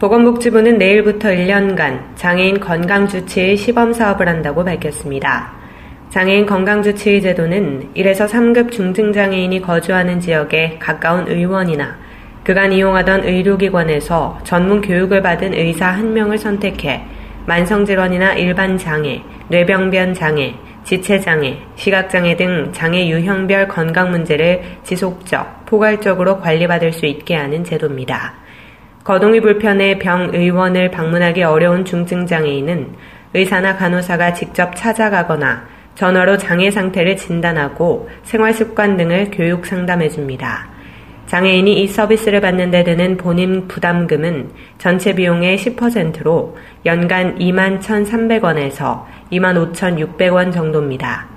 보건복지부는 내일부터 1년간 장애인 건강주치의 시범 사업을 한다고 밝혔습니다. 장애인 건강주치의 제도는 1에서 3급 중증장애인이 거주하는 지역에 가까운 의원이나 그간 이용하던 의료기관에서 전문 교육을 받은 의사 1명을 선택해 만성질환이나 일반 장애, 뇌병변 장애, 지체장애, 시각장애 등 장애 유형별 건강 문제를 지속적, 포괄적으로 관리받을 수 있게 하는 제도입니다. 거동이 불편해 병 의원을 방문하기 어려운 중증 장애인은 의사나 간호사가 직접 찾아가거나 전화로 장애 상태를 진단하고 생활 습관 등을 교육 상담해 줍니다. 장애인이 이 서비스를 받는 데 드는 본인 부담금은 전체 비용의 10%로 연간 2만 1,300원에서 2만 5,600원 정도입니다.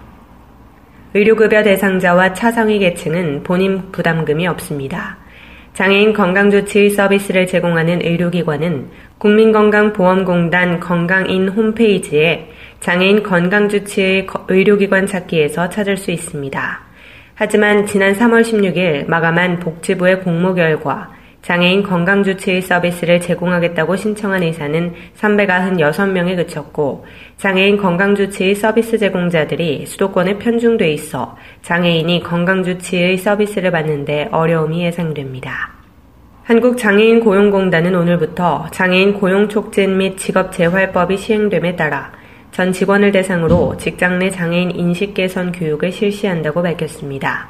의료급여 대상자와 차상위 계층은 본인 부담금이 없습니다. 장애인 건강조치 서비스를 제공하는 의료기관은 국민건강보험공단 건강인 홈페이지에 장애인 건강조치의 의료기관 찾기에서 찾을 수 있습니다. 하지만 지난 3월 16일 마감한 복지부의 공모 결과 장애인 건강 주치의 서비스를 제공하겠다고 신청한 의사는 396명에 그쳤고 장애인 건강 주치의 서비스 제공자들이 수도권에 편중돼 있어 장애인이 건강 주치의 서비스를 받는데 어려움이 예상됩니다. 한국장애인 고용공단은 오늘부터 장애인 고용 촉진 및 직업 재활법이 시행됨에 따라 전 직원을 대상으로 직장 내 장애인 인식 개선 교육을 실시한다고 밝혔습니다.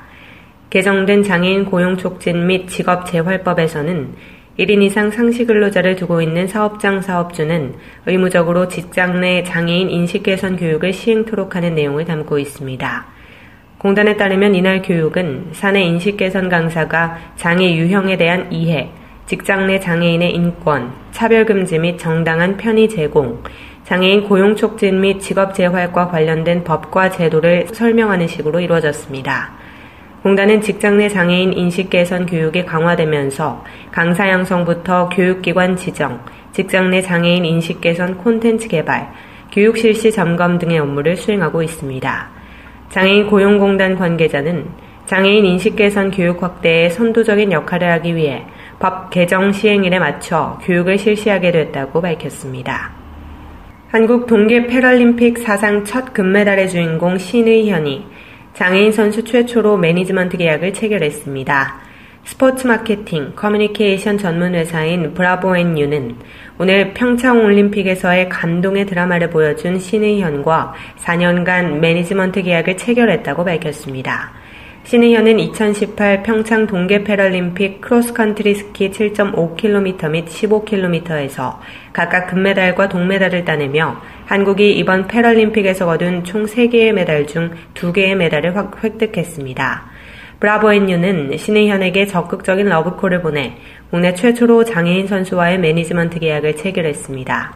개정된 장애인 고용 촉진 및 직업 재활법에서는 1인 이상 상시 근로자를 두고 있는 사업장 사업주는 의무적으로 직장 내 장애인 인식 개선 교육을 시행토록 하는 내용을 담고 있습니다. 공단에 따르면 이날 교육은 사내 인식 개선 강사가 장애 유형에 대한 이해, 직장 내 장애인의 인권, 차별 금지 및 정당한 편의 제공, 장애인 고용 촉진 및 직업 재활과 관련된 법과 제도를 설명하는 식으로 이루어졌습니다. 공단은 직장 내 장애인 인식 개선 교육이 강화되면서 강사 양성부터 교육기관 지정, 직장 내 장애인 인식 개선 콘텐츠 개발, 교육 실시 점검 등의 업무를 수행하고 있습니다. 장애인 고용공단 관계자는 장애인 인식 개선 교육 확대에 선도적인 역할을 하기 위해 법 개정 시행일에 맞춰 교육을 실시하게 됐다고 밝혔습니다. 한국 동계 패럴림픽 사상 첫 금메달의 주인공 신의현이 장애인 선수 최초로 매니지먼트 계약을 체결했습니다. 스포츠 마케팅, 커뮤니케이션 전문 회사인 브라보앤뉴는 오늘 평창 올림픽에서의 감동의 드라마를 보여준 신의현과 4년간 매니지먼트 계약을 체결했다고 밝혔습니다. 신의현은 2018 평창 동계 패럴림픽 크로스컨트리 스키 7.5km 및 15km에서 각각 금메달과 동메달을 따내며 한국이 이번 패럴림픽에서 거둔 총 3개의 메달 중 2개의 메달을 획득했습니다. 브라보앤뉴는 신의현에게 적극적인 러브콜을 보내 국내 최초로 장애인 선수와의 매니지먼트 계약을 체결했습니다.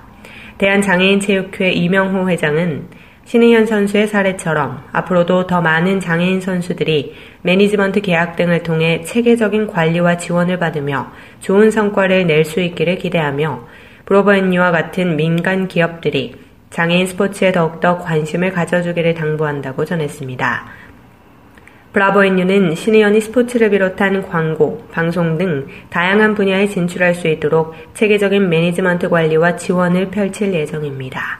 대한장애인체육회 이명호 회장은 신의현 선수의 사례처럼 앞으로도 더 많은 장애인 선수들이 매니지먼트 계약 등을 통해 체계적인 관리와 지원을 받으며 좋은 성과를 낼 수 있기를 기대하며 브라보앤뉴와 같은 민간 기업들이 장애인 스포츠에 더욱더 관심을 가져주기를 당부한다고 전했습니다. 브라보앤유는 신의현이 스포츠를 비롯한 광고, 방송 등 다양한 분야에 진출할 수 있도록 체계적인 매니지먼트 관리와 지원을 펼칠 예정입니다.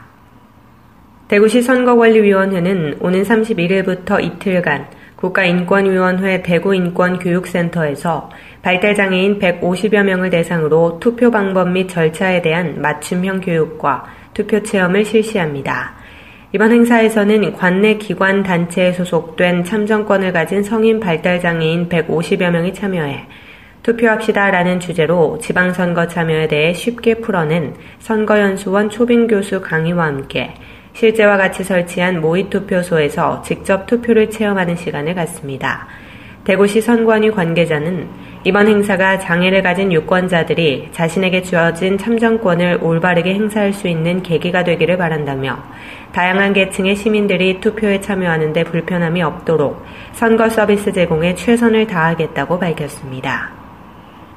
대구시 선거관리위원회는 오는 31일부터 이틀간 국가인권위원회 대구인권교육센터에서 발달장애인 150여 명을 대상으로 투표 방법 및 절차에 대한 맞춤형 교육과 투표 체험을 실시합니다. 이번 행사에서는 관내 기관 단체에 소속된 참정권을 가진 성인 발달장애인 150여 명이 참여해 투표합시다라는 주제로 지방선거 참여에 대해 쉽게 풀어낸 선거연수원 초빙 교수 강의와 함께 실제와 같이 설치한 모의 투표소에서 직접 투표를 체험하는 시간을 갖습니다. 대구시 선관위 관계자는 이번 행사가 장애를 가진 유권자들이 자신에게 주어진 참정권을 올바르게 행사할 수 있는 계기가 되기를 바란다며 다양한 계층의 시민들이 투표에 참여하는데 불편함이 없도록 선거 서비스 제공에 최선을 다하겠다고 밝혔습니다.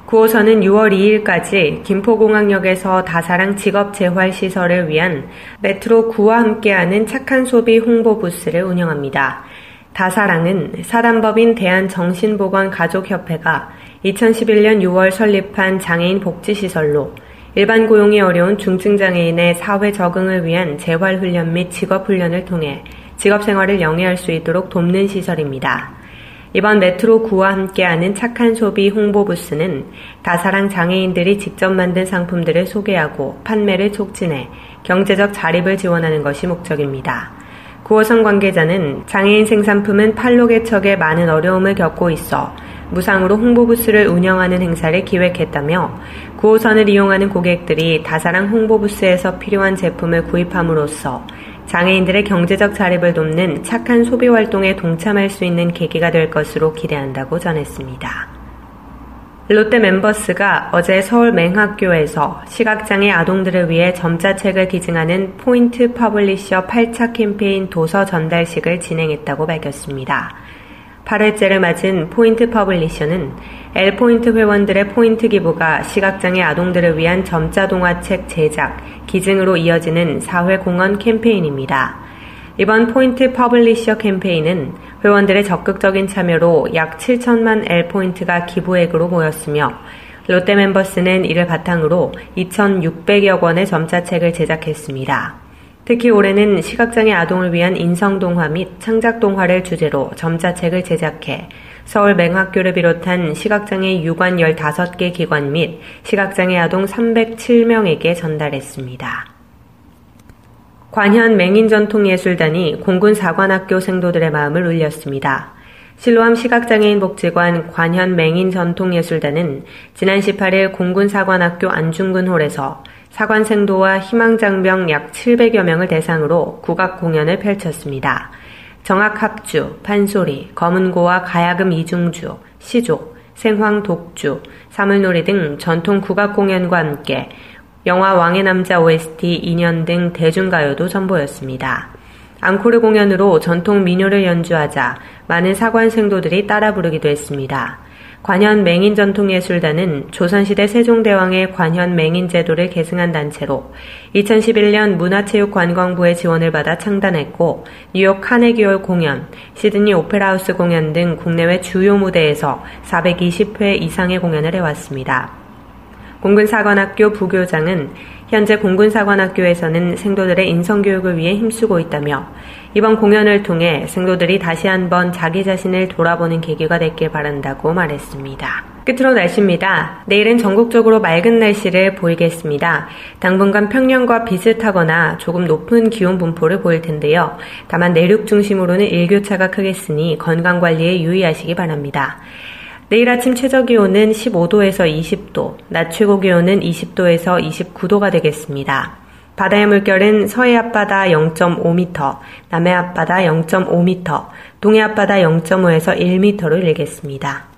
9호선은 6월 2일까지 김포공항역에서 다사랑 직업재활시설을 위한 메트로 9와 함께하는 착한 소비 홍보 부스를 운영합니다. 다사랑은 사단법인 대한정신보건가족협회가 2011년 6월 설립한 장애인 복지시설로 일반 고용이 어려운 중증장애인의 사회 적응을 위한 재활훈련 및 직업훈련을 통해 직업생활을 영위할 수 있도록 돕는 시설입니다. 이번 메트로 9와 함께하는 착한 소비 홍보 부스는 다사랑 장애인들이 직접 만든 상품들을 소개하고 판매를 촉진해 경제적 자립을 지원하는 것이 목적입니다. 9호선 관계자는 장애인 생산품은 판로 개척에 많은 어려움을 겪고 있어 무상으로 홍보부스를 운영하는 행사를 기획했다며 9호선을 이용하는 고객들이 다사랑 홍보부스에서 필요한 제품을 구입함으로써 장애인들의 경제적 자립을 돕는 착한 소비 활동에 동참할 수 있는 계기가 될 것으로 기대한다고 전했습니다. 롯데 멤버스가 어제 서울 맹학교에서 시각장애 아동들을 위해 점자책을 기증하는 포인트 퍼블리셔 8차 캠페인 도서 전달식을 진행했다고 밝혔습니다. 8회째를 맞은 포인트 퍼블리셔는 L포인트 회원들의 포인트 기부가 시각장애 아동들을 위한 점자 동화책 제작, 기증으로 이어지는 사회 공헌 캠페인입니다. 이번 포인트 퍼블리셔 캠페인은 회원들의 적극적인 참여로 약 7천만 L포인트가 기부액으로 모였으며 롯데 멤버스는 이를 바탕으로 2,600여 권의 점자책을 제작했습니다. 특히 올해는 시각장애 아동을 위한 인성동화 및 창작동화를 주제로 점자책을 제작해 서울 맹학교를 비롯한 시각장애 유관 15개 기관 및 시각장애 아동 307명에게 전달했습니다. 관현 맹인전통예술단이 공군 사관학교 생도들의 마음을 울렸습니다. 실로암 시각장애인 복지관 관현 맹인 전통예술단은 지난 18일 공군 사관학교 안중근 홀에서 사관생도와 희망장병 약 700여 명을 대상으로 국악 공연을 펼쳤습니다. 정악합주, 판소리, 검은고와 가야금 이중주, 시조, 생황 독주, 사물놀이 등 전통 국악 공연과 함께 영화 왕의 남자 OST 2년 등 대중가요도 선보였습니다. 앙코르 공연으로 전통 민요를 연주하자 많은 사관생도들이 따라 부르기도 했습니다. 관현 맹인 전통예술단은 조선시대 세종대왕의 관현 맹인 제도를 계승한 단체로 2011년 문화체육관광부의 지원을 받아 창단했고 뉴욕 카네기홀 공연, 시드니 오페라하우스 공연 등 국내외 주요 무대에서 420회 이상의 공연을 해왔습니다. 공군사관학교 부교장은 현재 공군사관학교에서는 생도들의 인성교육을 위해 힘쓰고 있다며 이번 공연을 통해 생도들이 다시 한번 자기 자신을 돌아보는 계기가 됐길 바란다고 말했습니다. 끝으로 날씨입니다. 내일은 전국적으로 맑은 날씨를 보이겠습니다. 당분간 평년과 비슷하거나 조금 높은 기온 분포를 보일 텐데요. 다만 내륙 중심으로는 일교차가 크겠으니 건강 관리에 유의하시기 바랍니다. 내일 아침 최저 기온은 15도에서 20도, 낮 최고 기온은 20도에서 29도가 되겠습니다. 바다의 물결은 서해 앞바다 0.5m, 남해 앞바다 0.5m, 동해 앞바다 0.5에서 1m로 일겠습니다.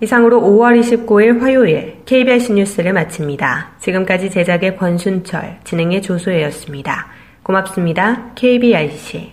이상으로 5월 29일 화요일 KBS 뉴스를 마칩니다. 지금까지 제작의 권순철, 진행의 조소혜였습니다. 고맙습니다. KBRC.